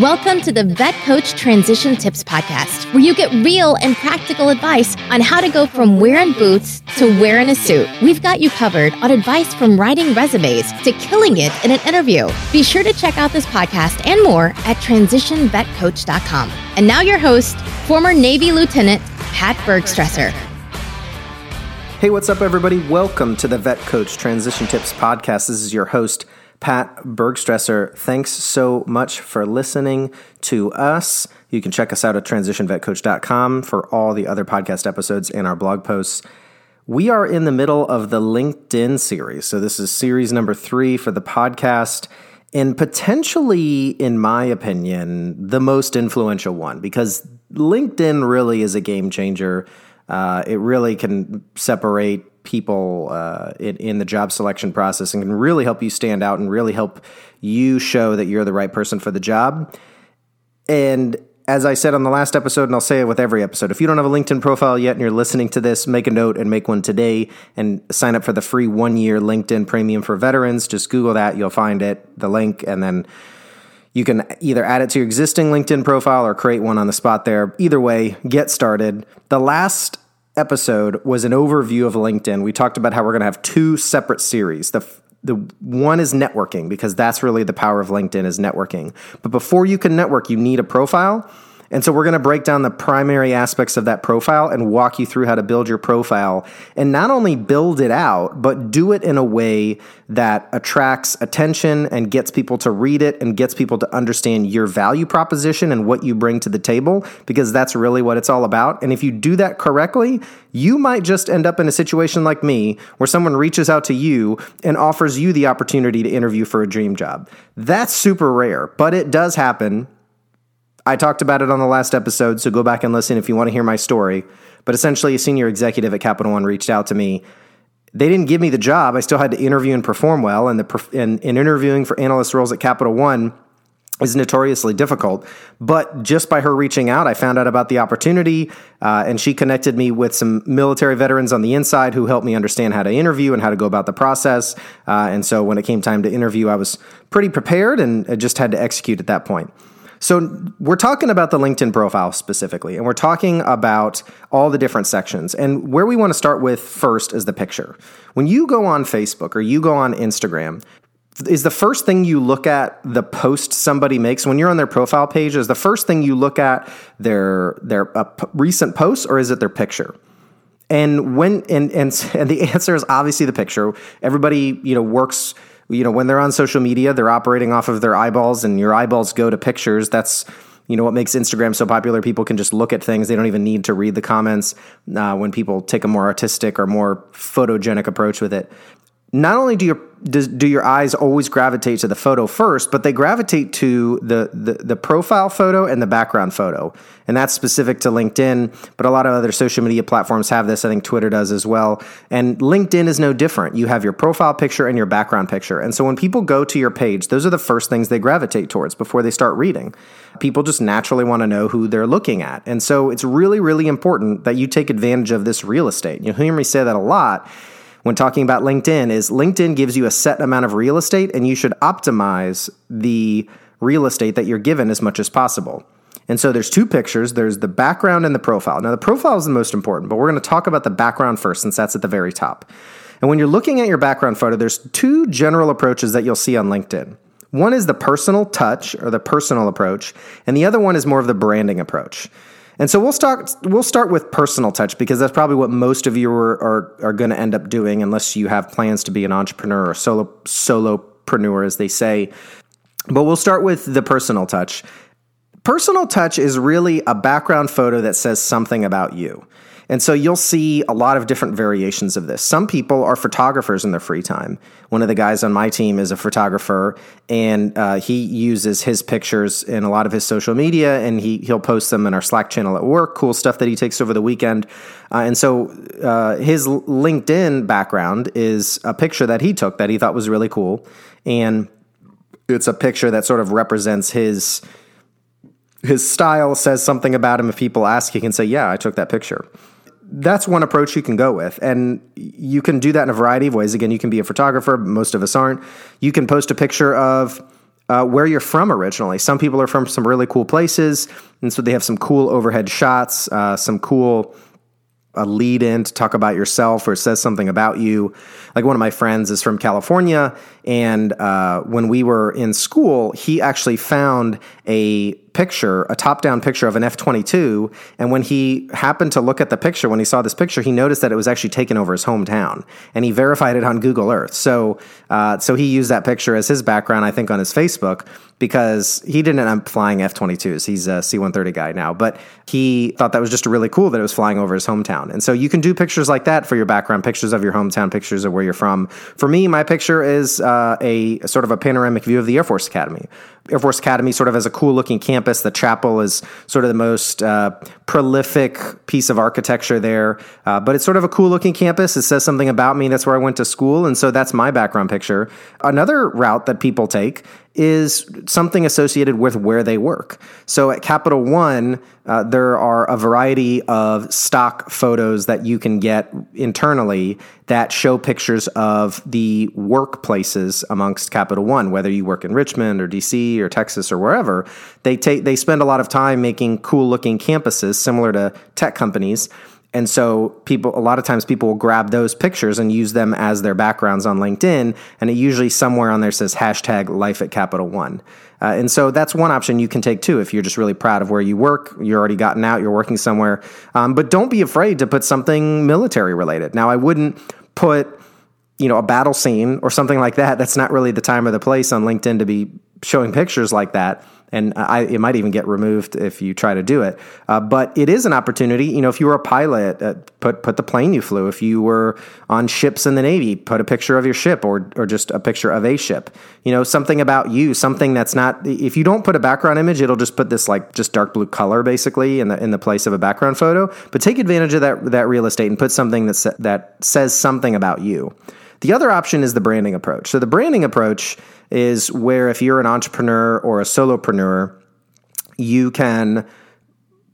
Welcome to the Vet Coach Transition Tips Podcast, where you get real and practical advice on how to go from wearing boots to wearing a suit. We've got you covered on advice from writing resumes to killing it in an interview. Be sure to check out this podcast and more at transitionvetcoach.com. And now, your host, former Navy Lieutenant Pat Bergstresser. Hey, what's up, everybody? Welcome to the Vet Coach Transition Tips Podcast. This is your host, Pat Bergstresser. Thanks so much for listening to us. You can check us out at transitionvetcoach.com for all the other podcast episodes and our blog posts. We are in the middle of the LinkedIn series. So, this is series number three for the podcast, and potentially, in my opinion, the most influential one because LinkedIn really is a game changer. Uh, it really can separate people uh, in, in, the job selection process and can really help you stand out and really help you show that you're the right person for the job. And as I said on the last episode, and I'll say it with every episode, if you don't have a LinkedIn profile yet and you're listening to this, make a note and make one today and sign up for the free one year LinkedIn premium for veterans. Just Google that, you'll find it, the link, and then you can either add it to your existing LinkedIn profile or create one on the spot there. Either way, get started. The last episode was an overview of LinkedIn. We talked about how we're going to have two separate series. The the one is networking because that's really the power of LinkedIn is networking. But before you can network, you need a profile. And so we're going to break down the primary aspects of that profile and walk you through how to build your profile and not only build it out, but do it in a way that attracts attention and gets people to read it and gets people to understand your value proposition and what you bring to the table because that's really what it's all about. And if you do that correctly, you might just end up in a situation like me where someone reaches out to you and offers you the opportunity to interview for a dream job. That's super rare, but it does happen I talked about it on the last episode, so go back and listen if you want to hear my story. But essentially, a senior executive at Capital One reached out to me. They didn't give me the job. I still had to interview and perform well. And, the, and, and interviewing for analyst roles at Capital One is notoriously difficult. But just by her reaching out, I found out about the opportunity, uh, and she connected me with some military veterans on the inside who helped me understand how to interview and how to go about the process. Uh, and so when it came time to interview, I was pretty prepared and I just had to execute at that point. So we're talking about the LinkedIn profile specifically, and we're talking about all the different sections. And where we want to start with first is the picture. When you go on Facebook or you go on Instagram, is the first thing you look at the post somebody makes when you're on their profile page is the first thing you look at their their uh, p- recent posts or is it their picture and when and, and and the answer is obviously the picture everybody you know works you know, when they're on social media, they're operating off of their eyeballs, and your eyeballs go to pictures. That's you know what makes Instagram so popular. People can just look at things; they don't even need to read the comments. Uh, when people take a more artistic or more photogenic approach with it, not only do your do, do your eyes always gravitate to the photo first, but they gravitate to the, the, the profile photo and the background photo, and that's specific to LinkedIn. But a lot of other social media platforms have this. I think Twitter does as well, and LinkedIn is no different. You have your profile picture and your background picture, and so when people go to your page, those are the first things they gravitate towards before they start reading. People just naturally want to know who they're looking at, and so it's really really important that you take advantage of this real estate. You hear me say that a lot when talking about LinkedIn is LinkedIn gives you a set amount of real estate and you should optimize the real estate that you're given as much as possible. And so there's two pictures, there's the background and the profile. Now the profile is the most important, but we're going to talk about the background first since that's at the very top. And when you're looking at your background photo, there's two general approaches that you'll see on LinkedIn. One is the personal touch or the personal approach, and the other one is more of the branding approach. And so we'll start we'll start with personal touch because that's probably what most of you are are, are going to end up doing unless you have plans to be an entrepreneur or solo solopreneur as they say. But we'll start with the personal touch. Personal touch is really a background photo that says something about you. And so you'll see a lot of different variations of this. Some people are photographers in their free time. One of the guys on my team is a photographer, and uh, he uses his pictures in a lot of his social media, and he he'll post them in our Slack channel at work. Cool stuff that he takes over the weekend. Uh, and so uh, his LinkedIn background is a picture that he took that he thought was really cool, and it's a picture that sort of represents his his style says something about him. If people ask, he can say, "Yeah, I took that picture." That's one approach you can go with. And you can do that in a variety of ways. Again, you can be a photographer, most of us aren't. You can post a picture of uh, where you're from originally. Some people are from some really cool places, and so they have some cool overhead shots, uh, some cool a lead in to talk about yourself or says something about you. Like one of my friends is from California, and uh, when we were in school, he actually found a picture, a top down picture of an F 22. And when he happened to look at the picture, when he saw this picture, he noticed that it was actually taken over his hometown. And he verified it on Google Earth. So, uh, so he used that picture as his background, I think, on his Facebook because he didn't end up flying F 22s. He's a C 130 guy now. But he thought that was just really cool that it was flying over his hometown. And so you can do pictures like that for your background pictures of your hometown, pictures of where you're from. For me, my picture is uh, a sort of a panoramic view of the Air Force Academy. Air Force Academy sort of has a cool looking campus. The chapel is sort of the most uh, prolific piece of architecture there, uh, but it's sort of a cool looking campus. It says something about me. That's where I went to school. And so that's my background picture. Another route that people take is something associated with where they work. So at Capital One, uh, there are a variety of stock photos that you can get internally that show pictures of the workplaces amongst Capital One, whether you work in Richmond or DC or Texas or wherever. They take they spend a lot of time making cool looking campuses similar to tech companies and so people a lot of times people will grab those pictures and use them as their backgrounds on LinkedIn, and it usually somewhere on there says hashtag life at Capital One. Uh, and so that's one option you can take too if you're just really proud of where you work. You're already gotten out, you're working somewhere. Um, but don't be afraid to put something military related. Now, I wouldn't put you know a battle scene or something like that. That's not really the time or the place on LinkedIn to be showing pictures like that and I, it might even get removed if you try to do it. Uh, but it is an opportunity. You know, if you were a pilot, uh, put put the plane you flew. If you were on ships in the Navy, put a picture of your ship or or just a picture of a ship. You know, something about you, something that's not. If you don't put a background image, it'll just put this like just dark blue color basically in the in the place of a background photo. But take advantage of that that real estate and put something that sa- that says something about you. The other option is the branding approach. So the branding approach is where if you're an entrepreneur or a solopreneur, you can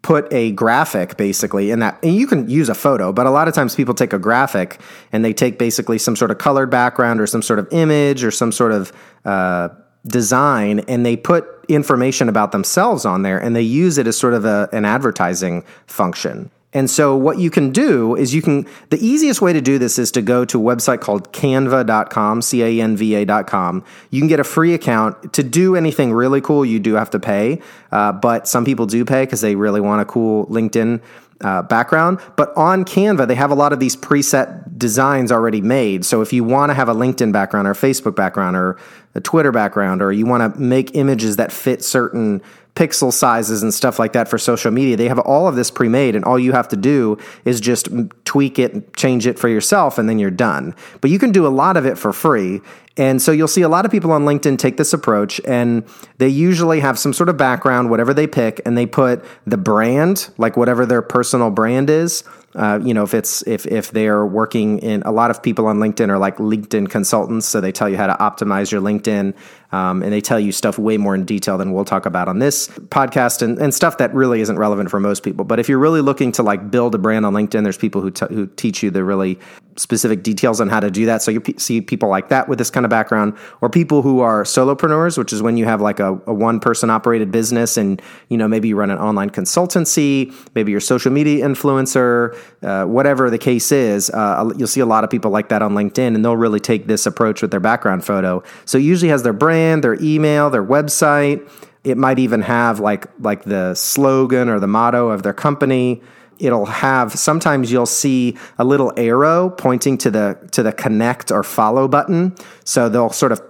put a graphic basically in that and you can use a photo but a lot of times people take a graphic and they take basically some sort of colored background or some sort of image or some sort of uh, design and they put information about themselves on there and they use it as sort of a, an advertising function and so what you can do is you can the easiest way to do this is to go to a website called canva.com, C A N V A.com. You can get a free account. To do anything really cool, you do have to pay. Uh, but some people do pay because they really want a cool LinkedIn uh, background. But on Canva, they have a lot of these preset designs already made. So if you want to have a LinkedIn background or a Facebook background or a Twitter background, or you want to make images that fit certain pixel sizes and stuff like that for social media. They have all of this pre made, and all you have to do is just tweak it, change it for yourself, and then you're done. But you can do a lot of it for free. And so you'll see a lot of people on LinkedIn take this approach, and they usually have some sort of background, whatever they pick, and they put the brand, like whatever their personal brand is, uh, you know, if it's if if they are working in a lot of people on LinkedIn are like LinkedIn consultants, so they tell you how to optimize your LinkedIn, um, and they tell you stuff way more in detail than we'll talk about on this podcast, and, and stuff that really isn't relevant for most people. But if you're really looking to like build a brand on LinkedIn, there's people who t- who teach you the really specific details on how to do that. So you p- see people like that with this kind of background, or people who are solopreneurs, which is when you have like a, a one person operated business, and you know maybe you run an online consultancy, maybe you're a social media influencer uh, whatever the case is, uh, you'll see a lot of people like that on LinkedIn, and they'll really take this approach with their background photo. So it usually has their brand, their email, their website. It might even have like like the slogan or the motto of their company. It'll have sometimes you'll see a little arrow pointing to the to the connect or follow button. So they'll sort of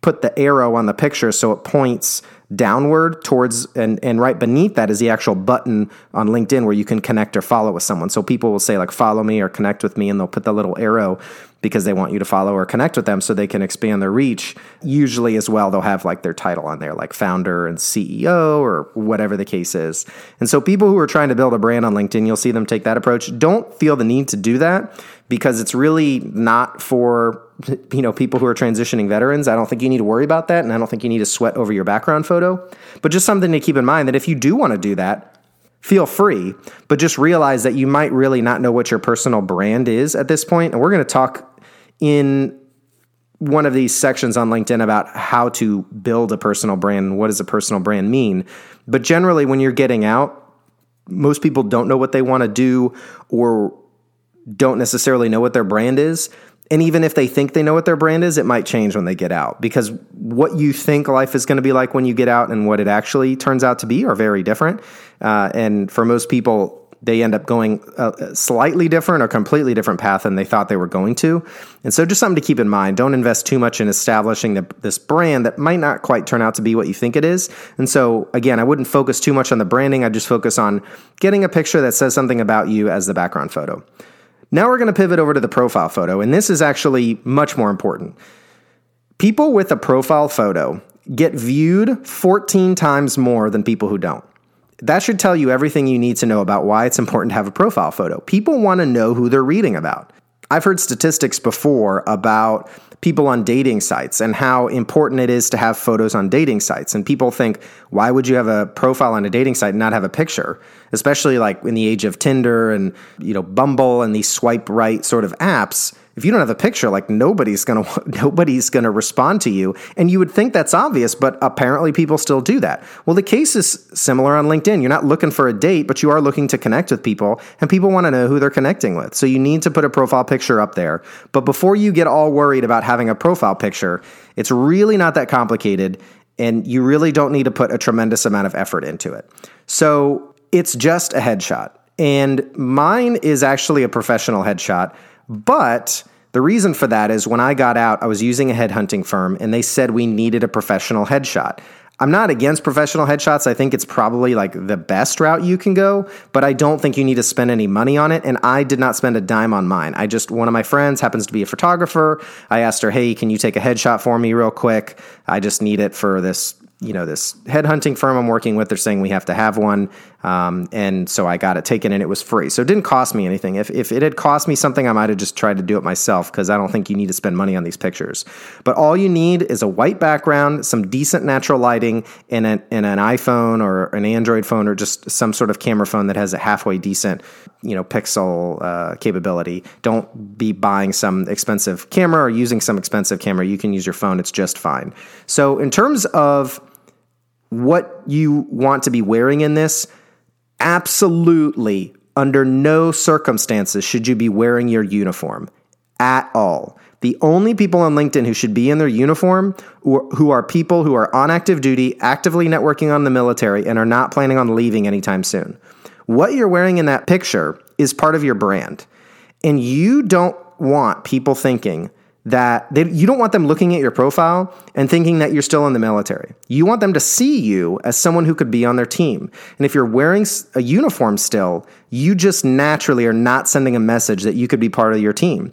put the arrow on the picture so it points downward towards and and right beneath that is the actual button on LinkedIn where you can connect or follow with someone. So people will say like follow me or connect with me and they'll put the little arrow because they want you to follow or connect with them so they can expand their reach. Usually as well they'll have like their title on there like founder and CEO or whatever the case is. And so people who are trying to build a brand on LinkedIn, you'll see them take that approach. Don't feel the need to do that because it's really not for you know people who are transitioning veterans. I don't think you need to worry about that, and I don't think you need to sweat over your background photo. But just something to keep in mind that if you do want to do that, feel free, but just realize that you might really not know what your personal brand is at this point. And we're going to talk in one of these sections on LinkedIn about how to build a personal brand and what does a personal brand mean. But generally, when you're getting out, most people don't know what they want to do or don't necessarily know what their brand is. And even if they think they know what their brand is, it might change when they get out because what you think life is going to be like when you get out and what it actually turns out to be are very different. Uh, and for most people, they end up going a slightly different or completely different path than they thought they were going to. And so, just something to keep in mind don't invest too much in establishing the, this brand that might not quite turn out to be what you think it is. And so, again, I wouldn't focus too much on the branding. I just focus on getting a picture that says something about you as the background photo. Now, we're going to pivot over to the profile photo. And this is actually much more important. People with a profile photo get viewed 14 times more than people who don't that should tell you everything you need to know about why it's important to have a profile photo. People want to know who they're reading about. I've heard statistics before about people on dating sites and how important it is to have photos on dating sites. And people think, why would you have a profile on a dating site and not have a picture? Especially like in the age of Tinder and, you know, Bumble and these swipe right sort of apps if you don't have a picture, like nobody's gonna nobody's gonna respond to you. And you would think that's obvious, but apparently people still do that. Well, the case is similar on LinkedIn. You're not looking for a date, but you are looking to connect with people, and people want to know who they're connecting with. So you need to put a profile picture up there. But before you get all worried about having a profile picture, it's really not that complicated, and you really don't need to put a tremendous amount of effort into it. So it's just a headshot. And mine is actually a professional headshot but the reason for that is when I got out, I was using a headhunting firm and they said we needed a professional headshot. I'm not against professional headshots. I think it's probably like the best route you can go, but I don't think you need to spend any money on it. And I did not spend a dime on mine. I just, one of my friends happens to be a photographer. I asked her, Hey, can you take a headshot for me real quick? I just need it for this you know this headhunting firm I'm working with. They're saying we have to have one, um, and so I got it taken, and it was free. So it didn't cost me anything. If if it had cost me something, I might have just tried to do it myself because I don't think you need to spend money on these pictures. But all you need is a white background, some decent natural lighting, and an, and an iPhone or an Android phone or just some sort of camera phone that has a halfway decent you know pixel uh, capability. Don't be buying some expensive camera or using some expensive camera. You can use your phone; it's just fine. So in terms of what you want to be wearing in this, absolutely under no circumstances should you be wearing your uniform at all. The only people on LinkedIn who should be in their uniform who are people who are on active duty, actively networking on the military, and are not planning on leaving anytime soon. What you're wearing in that picture is part of your brand. And you don't want people thinking that they, you don't want them looking at your profile and thinking that you're still in the military. You want them to see you as someone who could be on their team. And if you're wearing a uniform still, you just naturally are not sending a message that you could be part of your team.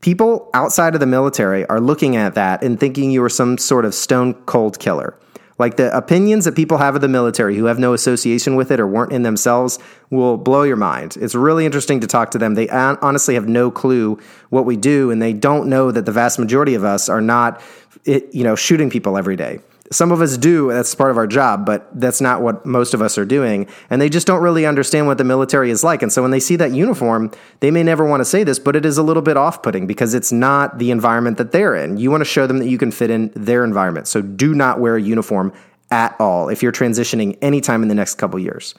People outside of the military are looking at that and thinking you are some sort of stone cold killer. Like the opinions that people have of the military who have no association with it or weren't in themselves will blow your mind. It's really interesting to talk to them. They honestly have no clue what we do, and they don't know that the vast majority of us are not, you know, shooting people every day. Some of us do, that's part of our job, but that's not what most of us are doing. And they just don't really understand what the military is like. And so when they see that uniform, they may never want to say this, but it is a little bit off putting because it's not the environment that they're in. You want to show them that you can fit in their environment. So do not wear a uniform at all if you're transitioning anytime in the next couple years.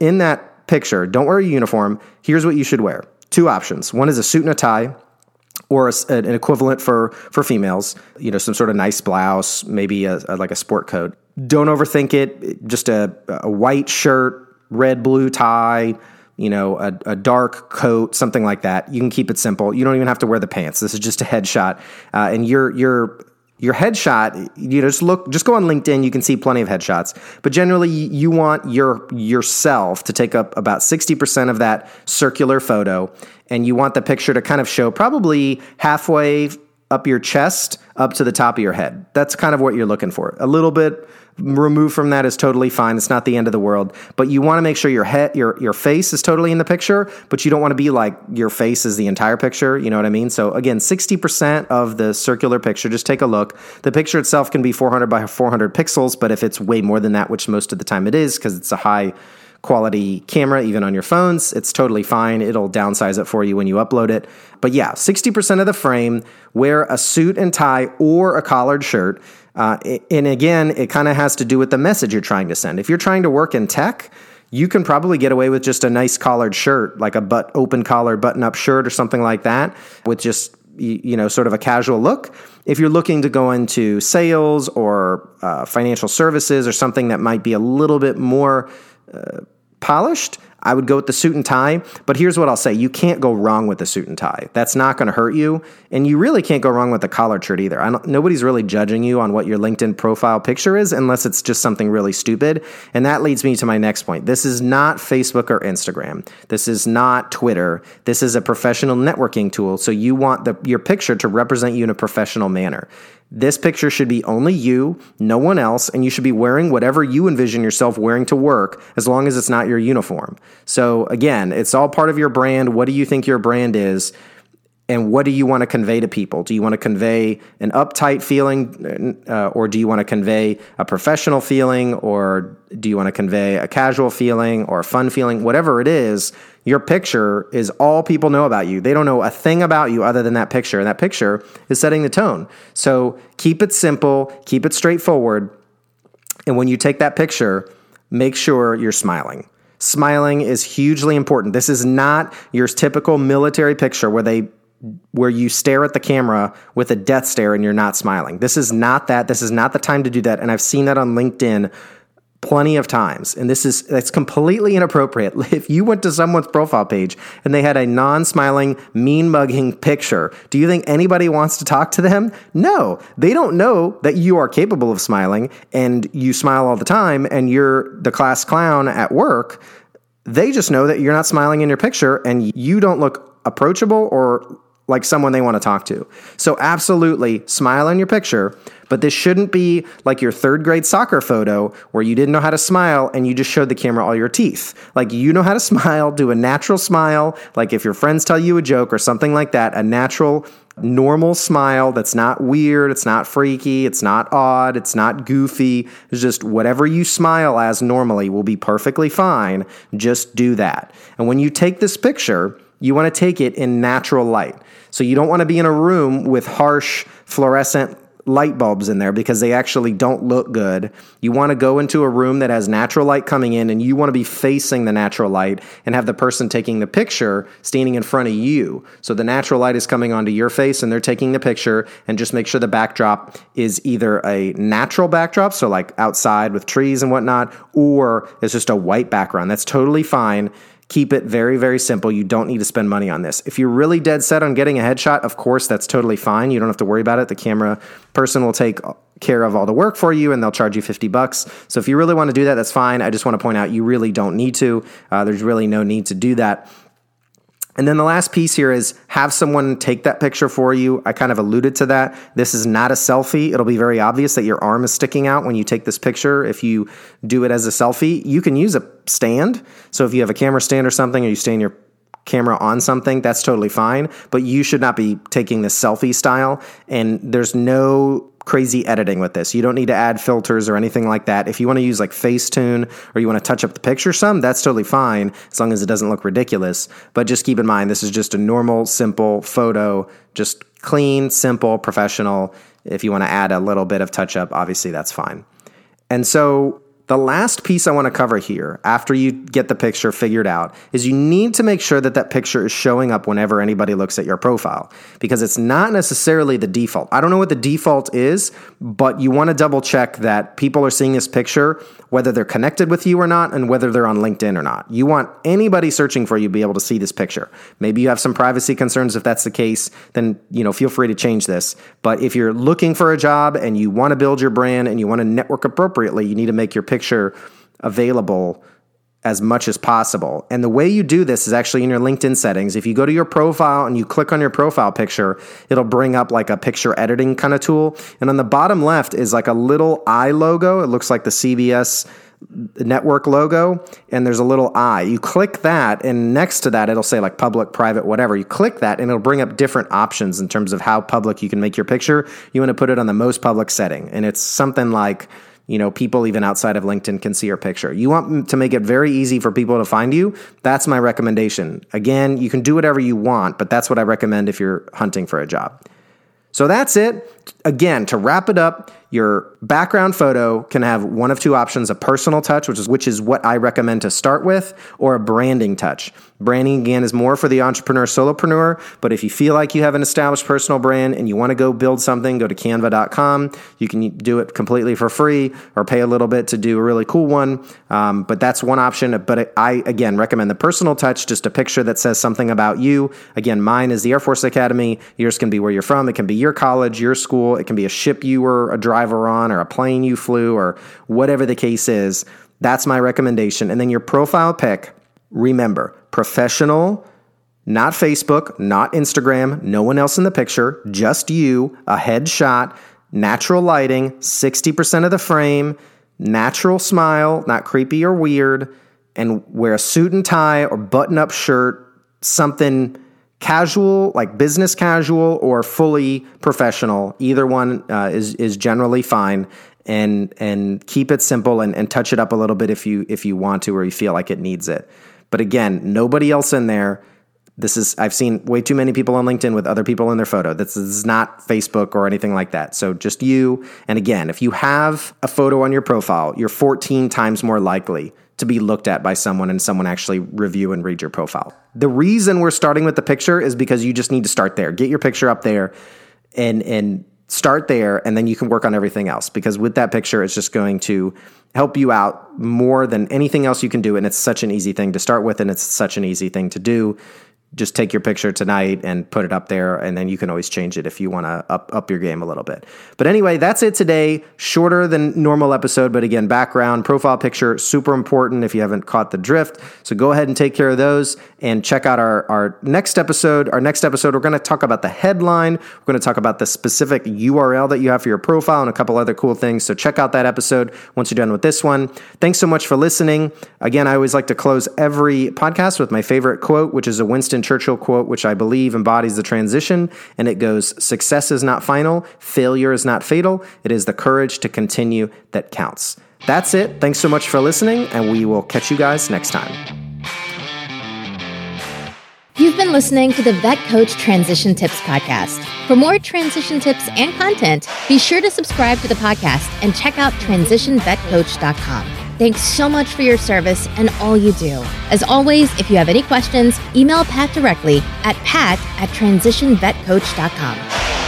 In that picture, don't wear a uniform. Here's what you should wear two options one is a suit and a tie or a, an equivalent for for females. You know, some sort of nice blouse, maybe a, a, like a sport coat. Don't overthink it. Just a, a white shirt, red blue tie. You know, a, dark coat, something like that. You can keep it simple. You don't even have to wear the pants. This is just a headshot, uh, and you're you're your headshot you know just look just go on linkedin you can see plenty of headshots. But generally you want your yourself to take up about 60% of that circular photo and you want the picture to kind of show probably halfway up your chest up to the top of your head. That's kind of what you're looking for. A little bit remove from that is totally fine. It's not the end of the world. But you want to make sure your head, your your face is totally in the picture, but you don't want to be like your face is the entire picture. You know what I mean? So again, sixty percent of the circular picture. Just take a look. The picture itself can be four hundred by four hundred pixels, but if it's way more than that, which most of the time it is, because it's a high quality camera, even on your phones. It's totally fine. It'll downsize it for you when you upload it. But yeah, 60% of the frame, wear a suit and tie or a collared shirt. Uh, and again, it kind of has to do with the message you're trying to send. If you're trying to work in tech, you can probably get away with just a nice collared shirt, like a butt open collar button up shirt or something like that, with just you know sort of a casual look. If you're looking to go into sales or uh, financial services or something that might be a little bit more uh, polished, I would go with the suit and tie. But here's what I'll say you can't go wrong with the suit and tie. That's not going to hurt you. And you really can't go wrong with the collared shirt either. nobody's really judging you on what your LinkedIn profile picture is unless it's just something really stupid. And that leads me to my next point. This is not Facebook or Instagram. This is not Twitter. This is a professional networking tool. So you want the, your picture to represent you in a professional manner. This picture should be only you, no one else, and you should be wearing whatever you envision yourself wearing to work as long as it's not your uniform. So, again, it's all part of your brand. What do you think your brand is? And what do you want to convey to people? Do you want to convey an uptight feeling, uh, or do you want to convey a professional feeling, or do you want to convey a casual feeling or a fun feeling? Whatever it is, your picture is all people know about you. They don't know a thing about you other than that picture, and that picture is setting the tone. So keep it simple, keep it straightforward, and when you take that picture, make sure you're smiling. Smiling is hugely important. This is not your typical military picture where they where you stare at the camera with a death stare and you're not smiling. This is not that. This is not the time to do that. And I've seen that on LinkedIn plenty of times. And this is that's completely inappropriate. If you went to someone's profile page and they had a non-smiling, mean mugging picture, do you think anybody wants to talk to them? No. They don't know that you are capable of smiling and you smile all the time and you're the class clown at work. They just know that you're not smiling in your picture and you don't look approachable or like someone they want to talk to. So, absolutely smile in your picture, but this shouldn't be like your third grade soccer photo where you didn't know how to smile and you just showed the camera all your teeth. Like, you know how to smile, do a natural smile. Like, if your friends tell you a joke or something like that, a natural, normal smile that's not weird, it's not freaky, it's not odd, it's not goofy. It's just whatever you smile as normally will be perfectly fine. Just do that. And when you take this picture, you want to take it in natural light. So you don't want to be in a room with harsh fluorescent light bulbs in there because they actually don't look good. You want to go into a room that has natural light coming in and you want to be facing the natural light and have the person taking the picture standing in front of you. So the natural light is coming onto your face and they're taking the picture and just make sure the backdrop is either a natural backdrop, so like outside with trees and whatnot, or it's just a white background. That's totally fine. Keep it very, very simple. You don't need to spend money on this. If you're really dead set on getting a headshot, of course, that's totally fine. You don't have to worry about it. The camera person will take care of all the work for you and they'll charge you 50 bucks. So if you really want to do that, that's fine. I just want to point out you really don't need to. Uh, there's really no need to do that. And then the last piece here is have someone take that picture for you. I kind of alluded to that. This is not a selfie. It'll be very obvious that your arm is sticking out when you take this picture. If you do it as a selfie, you can use a stand. So if you have a camera stand or something, or you stand your camera on something, that's totally fine. But you should not be taking this selfie style. And there's no crazy editing with this. You don't need to add filters or anything like that. If you want to use like Facetune or you want to touch up the picture some, that's totally fine as long as it doesn't look ridiculous. But just keep in mind, this is just a normal, simple photo, just clean, simple, professional. If you want to add a little bit of touch up, obviously that's fine. And so the last piece I want to cover here, after you get the picture figured out, is you need to make sure that that picture is showing up whenever anybody looks at your profile because it's not necessarily the default. I don't know what the default is, but you want to double check that people are seeing this picture, whether they're connected with you or not, and whether they're on LinkedIn or not. You want anybody searching for you to be able to see this picture. Maybe you have some privacy concerns. If that's the case, then you know feel free to change this. But if you're looking for a job and you want to build your brand and you want to network appropriately, you need to make your picture available as much as possible. And the way you do this is actually in your LinkedIn settings. If you go to your profile and you click on your profile picture, it'll bring up like a picture editing kind of tool. And on the bottom left is like a little eye logo. It looks like the CBS network logo and there's a little eye. You click that and next to that it'll say like public, private, whatever. You click that and it'll bring up different options in terms of how public you can make your picture. You want to put it on the most public setting and it's something like you know, people even outside of LinkedIn can see your picture. You want to make it very easy for people to find you. That's my recommendation. Again, you can do whatever you want, but that's what I recommend if you're hunting for a job. So that's it. Again, to wrap it up, your background photo can have one of two options, a personal touch, which is which is what I recommend to start with, or a branding touch. Branding again is more for the entrepreneur solopreneur, but if you feel like you have an established personal brand and you want to go build something, go to canva.com. You can do it completely for free or pay a little bit to do a really cool one. Um, but that's one option. But I again recommend the personal touch, just a picture that says something about you. Again, mine is the Air Force Academy. Yours can be where you're from. It can be your college, your school. It can be a ship you were a driver on or a plane you flew or whatever the case is. That's my recommendation. And then your profile pic, remember, professional, not Facebook, not Instagram, no one else in the picture, just you, a headshot, natural lighting, 60% of the frame, natural smile, not creepy or weird, and wear a suit and tie or button up shirt, something casual, like business casual, or fully professional. Either one uh, is is generally fine. And and keep it simple and, and touch it up a little bit if you if you want to or you feel like it needs it. But again, nobody else in there. This is I've seen way too many people on LinkedIn with other people in their photo. This is not Facebook or anything like that. So just you. And again, if you have a photo on your profile, you're 14 times more likely to be looked at by someone and someone actually review and read your profile. The reason we're starting with the picture is because you just need to start there. Get your picture up there and and start there and then you can work on everything else because with that picture it's just going to help you out more than anything else you can do and it's such an easy thing to start with and it's such an easy thing to do just take your picture tonight and put it up there and then you can always change it if you want to up up your game a little bit. But anyway, that's it today. Shorter than normal episode, but again, background, profile picture, super important if you haven't caught the drift. So go ahead and take care of those and check out our our next episode. Our next episode we're going to talk about the headline, we're going to talk about the specific URL that you have for your profile and a couple other cool things. So check out that episode once you're done with this one. Thanks so much for listening. Again, I always like to close every podcast with my favorite quote, which is a Winston Churchill quote, which I believe embodies the transition. And it goes Success is not final, failure is not fatal. It is the courage to continue that counts. That's it. Thanks so much for listening, and we will catch you guys next time. You've been listening to the Vet Coach Transition Tips Podcast. For more transition tips and content, be sure to subscribe to the podcast and check out transitionvetcoach.com. Thanks so much for your service and all you do. As always, if you have any questions, email Pat directly at pat at transitionvetcoach.com.